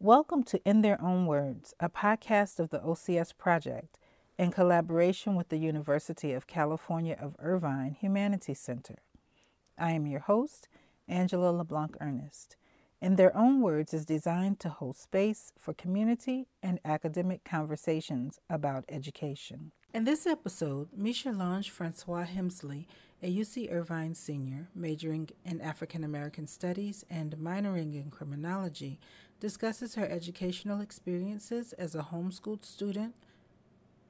Welcome to In Their Own Words, a podcast of the OCS Project in collaboration with the University of California of Irvine Humanities Center. I am your host, Angela LeBlanc Ernest. In Their Own Words is designed to hold space for community and academic conversations about education. In this episode, Micherlange Francois Hemsley, a UC Irvine senior majoring in African American Studies and minoring in criminology, discusses her educational experiences as a homeschooled student,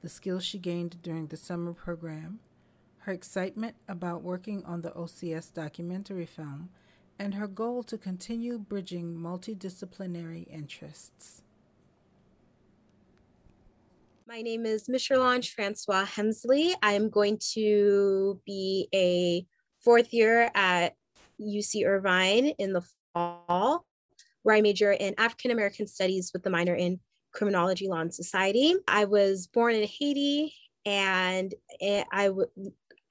the skills she gained during the summer program, her excitement about working on the OCS documentary film, and her goal to continue bridging multidisciplinary interests. My name is Micherlange Francois Hemsley. I am going to be a fourth year at UC Irvine in the fall where I major in African American Studies with the minor in Criminology, Law, and Society. I was born in Haiti and I w-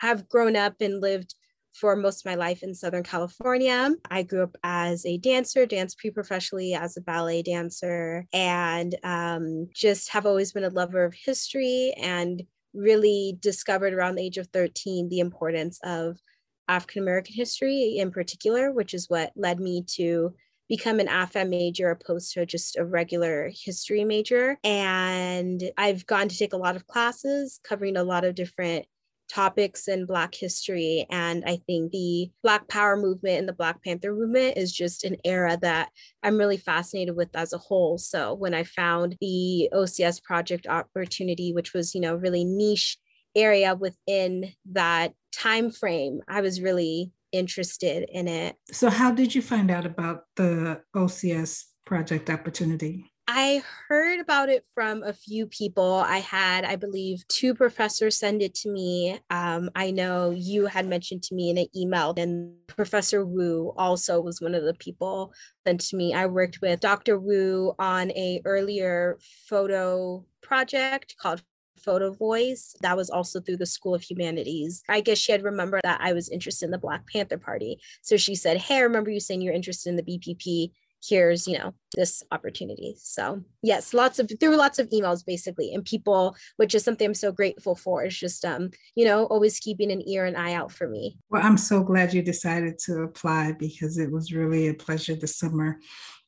have grown up and lived for most of my life in Southern California. I grew up as a dancer, danced pre professionally as a ballet dancer, and um, just have always been a lover of history and really discovered around the age of 13 the importance of African American history in particular, which is what led me to become an AFM major opposed to just a regular history major. And I've gone to take a lot of classes covering a lot of different topics in Black history. And I think the Black Power movement and the Black Panther movement is just an era that I'm really fascinated with as a whole. So when I found the OCS project opportunity, which was, you know, really niche area within that time frame, I was really interested in it. So, how did you find out about the OCS project opportunity? I heard about it from a few people. I had, I believe, two professors send it to me. Um, I know you had mentioned to me in an email, and Professor Wu also was one of the people sent to me. I worked with Dr. Wu on a earlier photo project called photo voice that was also through the school of humanities. I guess she had remembered that i was interested in the black panther party. So she said hey i remember you saying you're interested in the bpp here's you know this opportunity. So yes lots of through lots of emails basically and people which is something i'm so grateful for. Is just um you know always keeping an ear and eye out for me. Well i'm so glad you decided to apply because it was really a pleasure this summer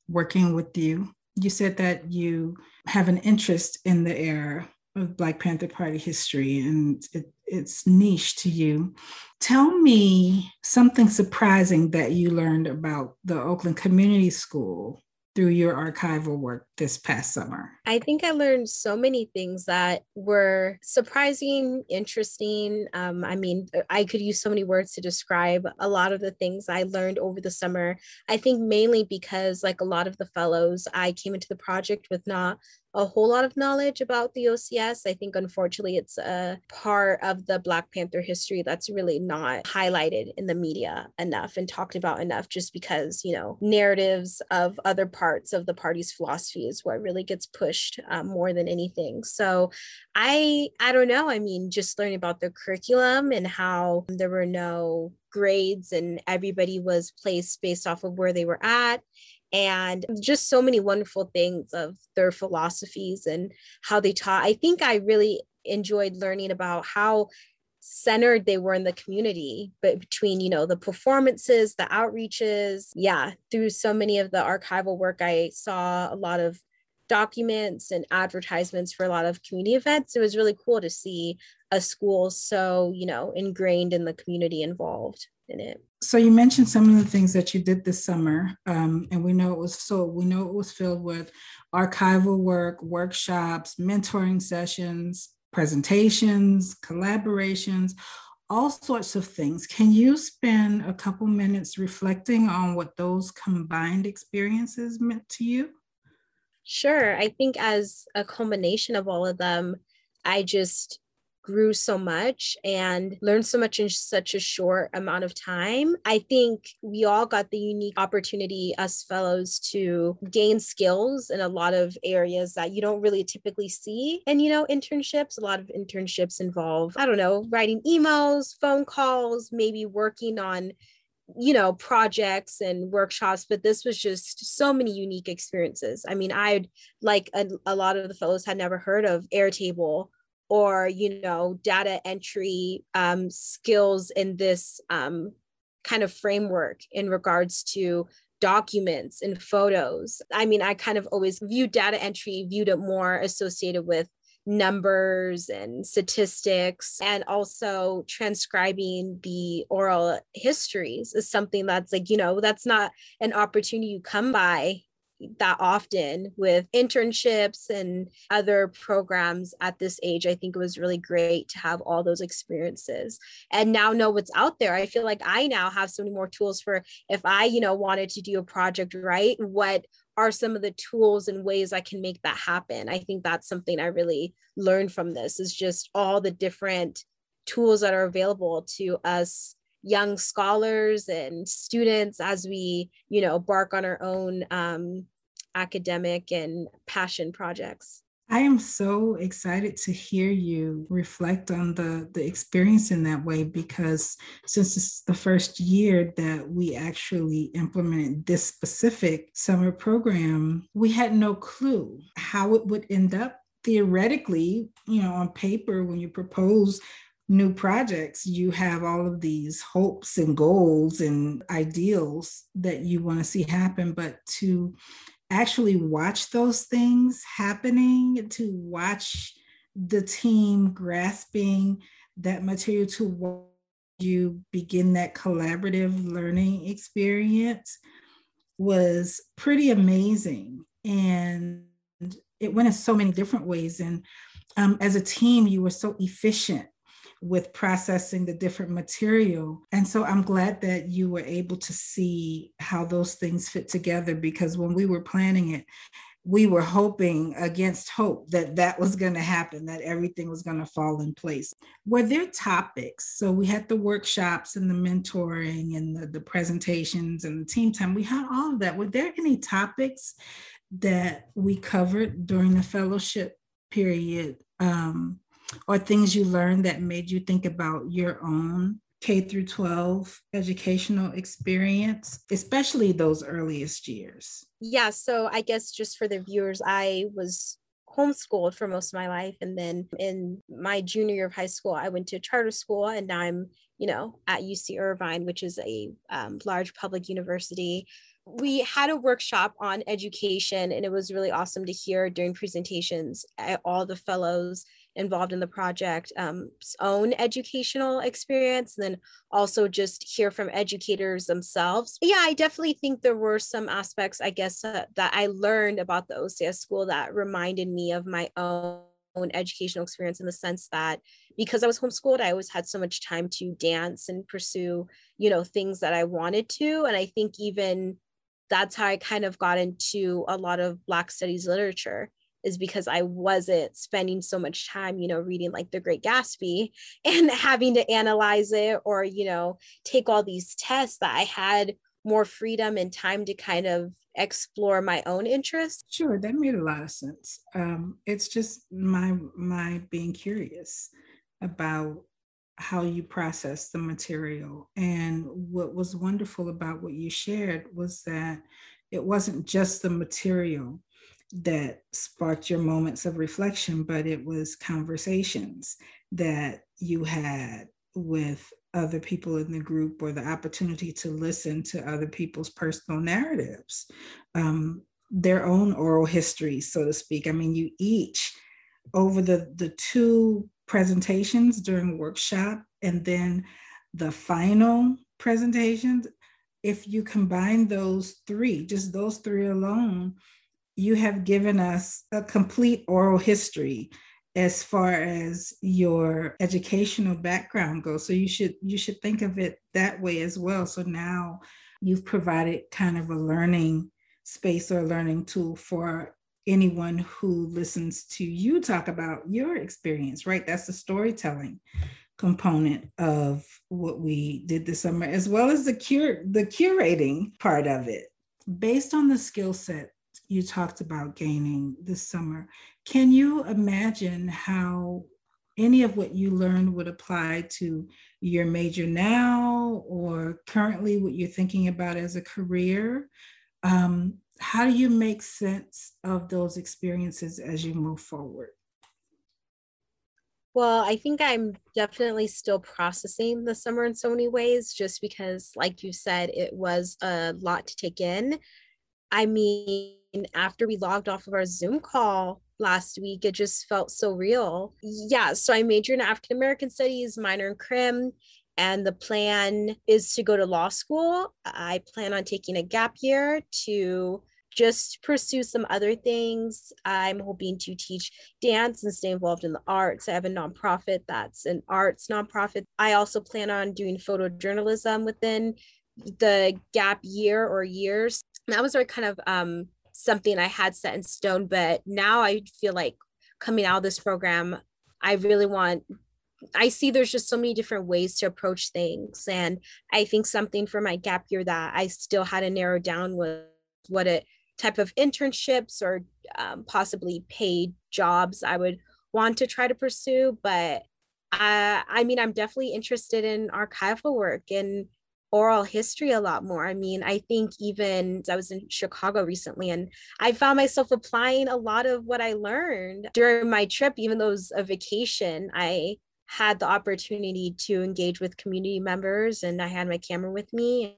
working with you. You said that you have an interest in the era of Black Panther Party history and it, it's niche to you. Tell me something surprising that you learned about the Oakland Community School through your archival work this past summer? I think I learned so many things that were surprising, interesting. Um, I mean, I could use so many words to describe a lot of the things I learned over the summer. I think mainly because, like a lot of the fellows, I came into the project with not a whole lot of knowledge about the OCS. I think, unfortunately, it's a part of the Black Panther history that's really not highlighted in the media enough and talked about enough just because, you know, narratives of other parts of the party's philosophy is what really gets pushed um, more than anything. So I, I don't know. I mean, just learning about the curriculum and how there were no grades and everybody was placed based off of where they were at and just so many wonderful things of their philosophies and how they taught. I think I really enjoyed learning about how centered they were in the community but between you know the performances the outreaches yeah through so many of the archival work i saw a lot of documents and advertisements for a lot of community events it was really cool to see a school so you know ingrained in the community involved in it. So you mentioned some of the things that you did this summer, um, and we know it was so we know it was filled with archival work, workshops, mentoring sessions, presentations, collaborations, all sorts of things. Can you spend a couple minutes reflecting on what those combined experiences meant to you? Sure. I think as a culmination of all of them, I just grew so much and learned so much in such a short amount of time. I think we all got the unique opportunity as fellows to gain skills in a lot of areas that you don't really typically see. And, you know, internships, a lot of internships involve, I don't know, writing emails, phone calls, maybe working on you know projects and workshops but this was just so many unique experiences i mean i like a, a lot of the fellows had never heard of airtable or you know data entry um, skills in this um, kind of framework in regards to documents and photos. I mean i kind of always viewed data entry viewed it more associated with numbers and statistics and also transcribing the oral histories is something that's like you know that's not an opportunity you come by that often with internships and other programs at this age. I think it was really great to have all those experiences and now know what's out there. I feel like I now have so many more tools for if I, you know, wanted to do a project right, what are some of the tools and ways I can make that happen. I think that's something I really learned from this is just all the different tools that are available to us young scholars and students as we you know bark on our own um, academic and passion projects. I am so excited to hear you reflect on the, the experience in that way because since it's the first year that we actually implemented this specific summer program, we had no clue how it would end up theoretically, you know, on paper when you propose new projects, you have all of these hopes and goals and ideals that you want to see happen. But to actually watch those things happening, to watch the team grasping that material to you begin that collaborative learning experience was pretty amazing. And it went in so many different ways. And um, as a team, you were so efficient with processing the different material. And so I'm glad that you were able to see how those things fit together because when we were planning it, we were hoping against hope that that was going to happen, that everything was going to fall in place. Were there topics? So we had the workshops and the mentoring and the, the presentations and the team time. We had all of that. Were there any topics that we covered during the fellowship period um, or things you learned that made you think about your own K through 12 educational experience, especially those earliest years? Yeah, so I guess just for the viewers, I was homeschooled for most of my life and then in my junior year of high school I went to charter school and now I'm you know at UC Irvine which is a um, large public university we had a workshop on education and it was really awesome to hear during presentations at all the fellows involved in the project um, own educational experience and then also just hear from educators themselves yeah i definitely think there were some aspects i guess uh, that i learned about the ocs school that reminded me of my own educational experience in the sense that because I was homeschooled, I always had so much time to dance and pursue, you know, things that I wanted to. And I think even that's how I kind of got into a lot of Black studies literature is because I wasn't spending so much time, you know, reading like The Great Gatsby and having to analyze it or, you know, take all these tests that I had more freedom and time to kind of explore my own interests. Sure, that made a lot of sense. Um, it's just my my being curious about how you process the material. And what was wonderful about what you shared was that it wasn't just the material that sparked your moments of reflection, but it was conversations that you had with other people in the group or the opportunity to listen to other people's personal narratives, um, their own oral histories, so to speak. I mean, you each, over the, the two presentations during workshop and then the final presentations, if you combine those three, just those three alone, you have given us a complete oral history as far as your educational background goes. So you should you should think of it that way as well. So now you've provided kind of a learning space or a learning tool for anyone who listens to you talk about your experience right? That's the storytelling component of what we did this summer as well as the cure the curating part of it. Based on the skill set you talked about gaining this summer. Can you imagine how any of what you learned would apply to your major now or currently what you're thinking about as a career. Um, how do you make sense of those experiences as you move forward? Well, I think I'm definitely still processing the summer in so many ways, just because, like you said, it was a lot to take in. I mean, after we logged off of our Zoom call last week, it just felt so real. Yeah, so I major in African American Studies, minor in Crim, and the plan is to go to law school. I plan on taking a gap year to just pursue some other things. I'm hoping to teach dance and stay involved in the arts. I have a nonprofit that's an arts nonprofit. I also plan on doing photojournalism within the gap year or years. That was our kind of um, something I had set in stone, but now I feel like coming out of this program, I really want I see there's just so many different ways to approach things. And I think something for my gap year that I still had to narrow down was what a type of internships or um, possibly paid jobs I would want to try to pursue. But I, I mean, I'm definitely interested in archival work and oral history a lot more. I mean, I think even I was in Chicago recently and I found myself applying a lot of what I learned during my trip, even though it was a vacation. I had the opportunity to engage with community members and I had my camera with me.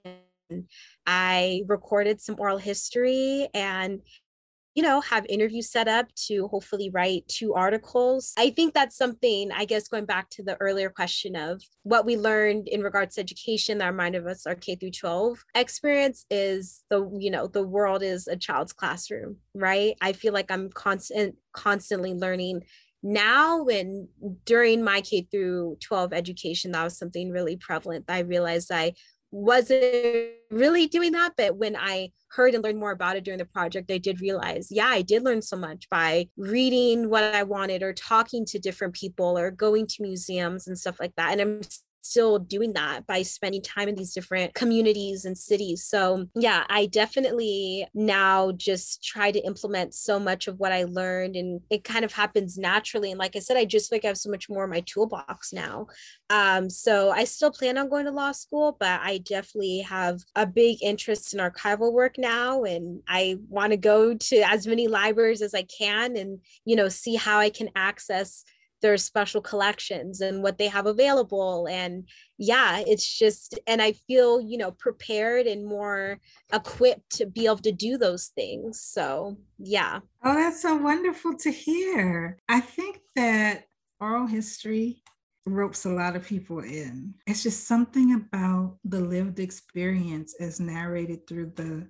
And I recorded some oral history and you know, have interviews set up to hopefully write two articles. I think that's something, I guess, going back to the earlier question of what we learned in regards to education that reminded us our K through 12 experience is the, you know, the world is a child's classroom, right? I feel like I'm constant, constantly learning now and during my K through 12 education, that was something really prevalent. I realized I wasn't really doing that but when i heard and learned more about it during the project i did realize yeah i did learn so much by reading what i wanted or talking to different people or going to museums and stuff like that. And i'm still doing that by spending time in these different communities and cities. So, yeah, I definitely now just try to implement so much of what I learned, and it kind of happens naturally. And like I said, I just feel like I have so much more in my toolbox now. Um, so, I still plan on going to law school, but I definitely have a big interest in archival work now, and I want to go to as many libraries as I can and, you know, see how I can access their special collections and what they have available. And yeah it's just and i feel you know prepared and more equipped to be able to do those things. So yeah. Oh that's so wonderful to hear. I think that oral history ropes a lot of people in. It's just something about the lived experience as narrated through the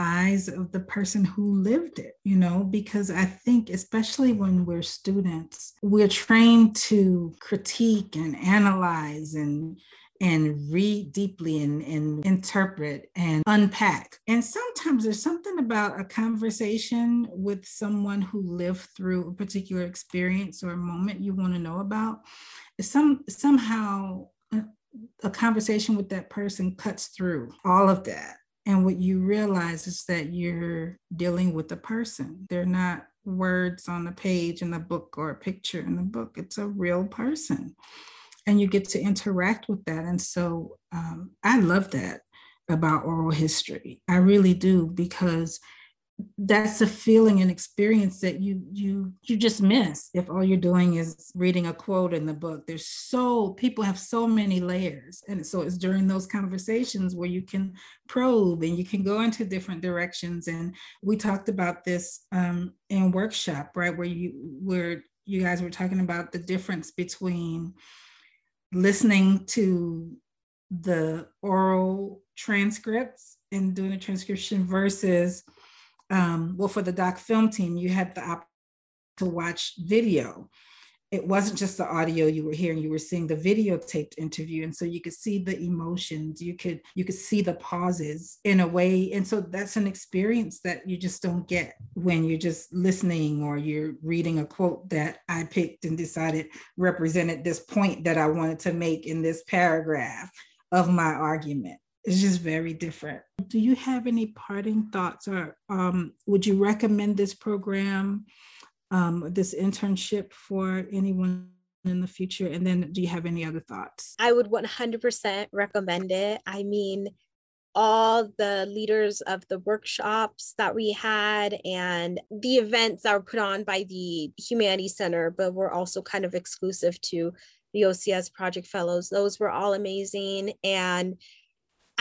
eyes of the person who lived it, you know, because I think, especially when we're students, we're trained to critique and analyze and and read deeply and, and interpret and unpack. And sometimes there's something about a conversation with someone who lived through a particular experience or a moment you want to know about. Some somehow uh, a conversation with that person cuts through all of that and what you realize is that you're dealing with a person. They're not words on the page in the book or a picture in the book, it's a real person. And you get to interact with that. And so um, I love that about oral history. I really do because that's a feeling and experience that you you you just miss if all you're doing is reading a quote in the book. There's so people have so many layers. And so it's during those conversations where you can probe and you can go into different directions. And we talked about this um, in workshop right where you where you guys were talking about the difference between listening to the oral transcripts and doing a transcription versus um, well, for the doc film team, you had the opportunity to watch video. It wasn't just the audio you were hearing; you were seeing the videotaped interview, and so you could see the emotions. You could you could see the pauses in a way, and so that's an experience that you just don't get when you're just listening or you're reading a quote that I picked and decided represented this point that I wanted to make in this paragraph of my argument it's just very different. Do you have any parting thoughts or um, would you recommend this program, um, this internship for anyone in the future? And then do you have any other thoughts? I would 100% recommend it. I mean, all the leaders of the workshops that we had and the events that were put on by the Humanities Center, but were also kind of exclusive to the OCS Project Fellows. Those were all amazing. And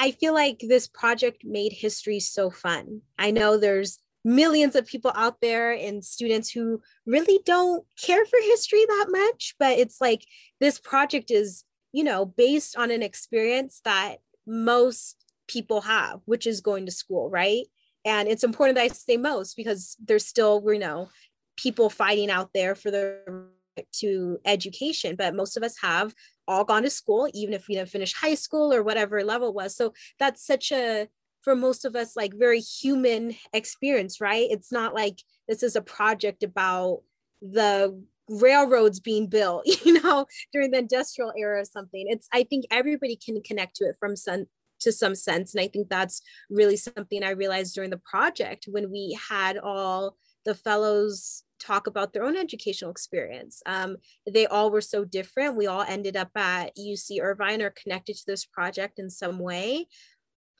I feel like this project made history so fun. I know there's millions of people out there and students who really don't care for history that much, but it's like this project is, you know, based on an experience that most people have, which is going to school, right? And it's important that I say most because there's still, you know, people fighting out there for the right to education, but most of us have all gone to school, even if we didn't finish high school or whatever level was. So that's such a for most of us like very human experience, right? It's not like this is a project about the railroads being built, you know, during the industrial era or something. It's I think everybody can connect to it from some to some sense. And I think that's really something I realized during the project when we had all the fellows talk about their own educational experience. Um, they all were so different. We all ended up at UC Irvine or connected to this project in some way.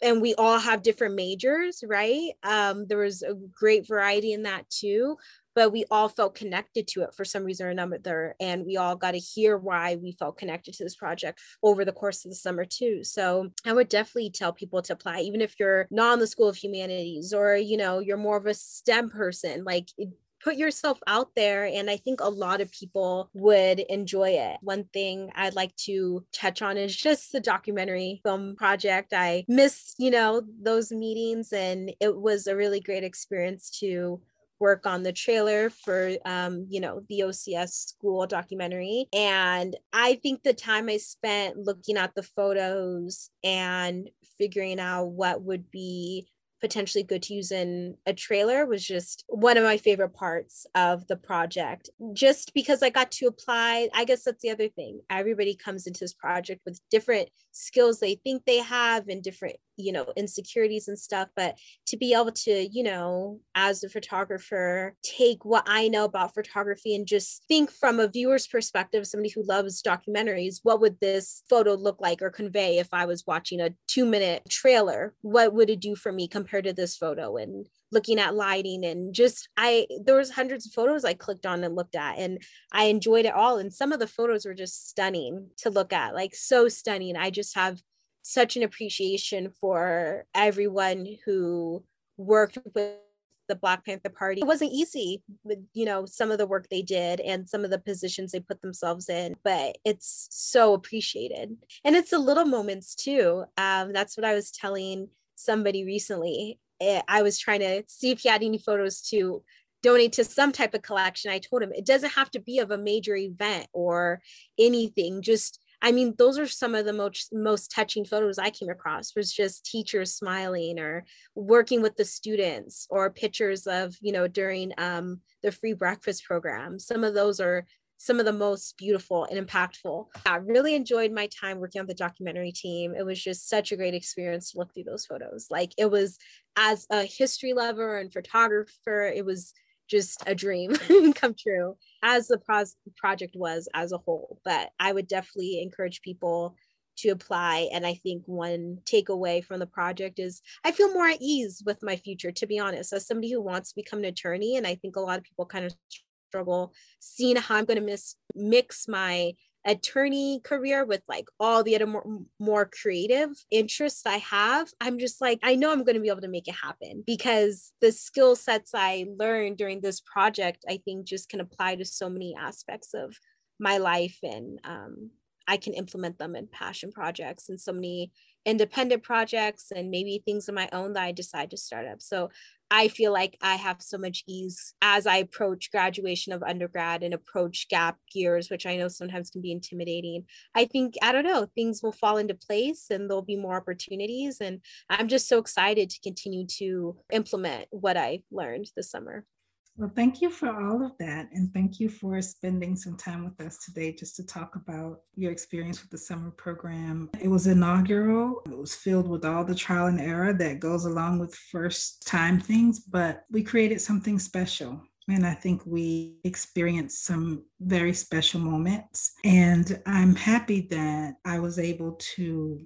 And we all have different majors, right? Um, there was a great variety in that too but we all felt connected to it for some reason or another. And we all got to hear why we felt connected to this project over the course of the summer, too. So I would definitely tell people to apply, even if you're not in the School of Humanities or, you know, you're more of a STEM person, like put yourself out there and i think a lot of people would enjoy it. One thing i'd like to touch on is just the documentary film project. I miss you know those meetings and it was a really great experience to work on the trailer for um, you know the ocs school documentary. And i think the time i spent looking at the photos and figuring out what would be potentially good to use in a trailer was just one of my favorite parts of the project. Just because I got to apply, I guess that's the other thing. Everybody comes into this project with different skills they think they have and different, you know, insecurities and stuff. But to be able to, you know, as a photographer, take what I know about photography and just think from a viewer's perspective, somebody who loves documentaries, what would this photo look like or convey if I was watching a two minute trailer? What would it do for me compared to this photo? And looking at lighting and just I there was hundreds of photos I clicked on and looked at and I enjoyed it all and some of the photos were just stunning to look at like so stunning I just have such an appreciation for everyone who worked with the Black Panther Party. It wasn't easy with, you know, some of the work they did and some of the positions they put themselves in, but it's so appreciated. And it's the little moments too. Um, that's what I was telling somebody recently. Eh, I was trying to see if he had any photos to donate to some type of collection. I told him it doesn't have to be of a major event or anything. Just, I mean, those are some of the most most touching photos I came across. Was just teachers smiling or working with the students, or pictures of you know during um, the free breakfast program. Some of those are some of the most beautiful and impactful. I really enjoyed my time working on the documentary team. It was just such a great experience to look through those photos. Like it was as a history lover and photographer, it was just a dream come true as the project was as a whole. But I would definitely encourage people to apply. And I think one takeaway from the project is I feel more at ease with my future, to be honest, as somebody who wants to become an attorney. And I think a lot of people kind of struggle seeing how I'm going to mix my attorney career with like all the other more, more creative interests I have, I'm just like, I know I'm going to be able to make it happen because the skill sets I learned during this project, I think just can apply to so many aspects of my life and um, I can implement them in passion projects and so many independent projects and maybe things of my own that I decide to start up. So I feel like I have so much ease as I approach graduation of undergrad and approach gap years, which I know sometimes can be intimidating. I think, I don't know, things will fall into place and there'll be more opportunities. And I'm just so excited to continue to implement what I learned this summer. Well, thank you for all of that. And thank you for spending some time with us today just to talk about your experience with the summer program. It was inaugural, it was filled with all the trial and error that goes along with first time things, but we created something special and I think we experienced some very special moments. And I'm happy that I was able to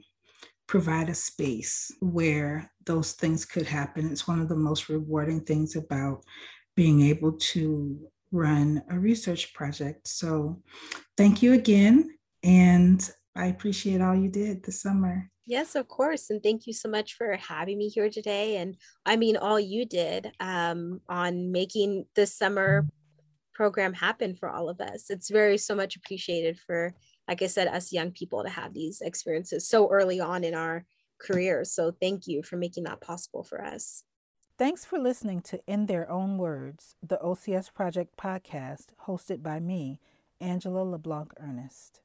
provide a space where those things could happen. It's one of the most rewarding things about being able to run a research project. So, thank you again. And I appreciate all you did this summer. Yes, of course. And thank you so much for having me here today. And I mean, all you did um, on making this summer program happen for all of us. It's very so much appreciated for, like I said, us young people to have these experiences so early on in our careers. So thank you for making that possible for us. Thanks for listening to In Their Own Words, the OCS Project podcast hosted by me, Angela LeBlanc Ernest.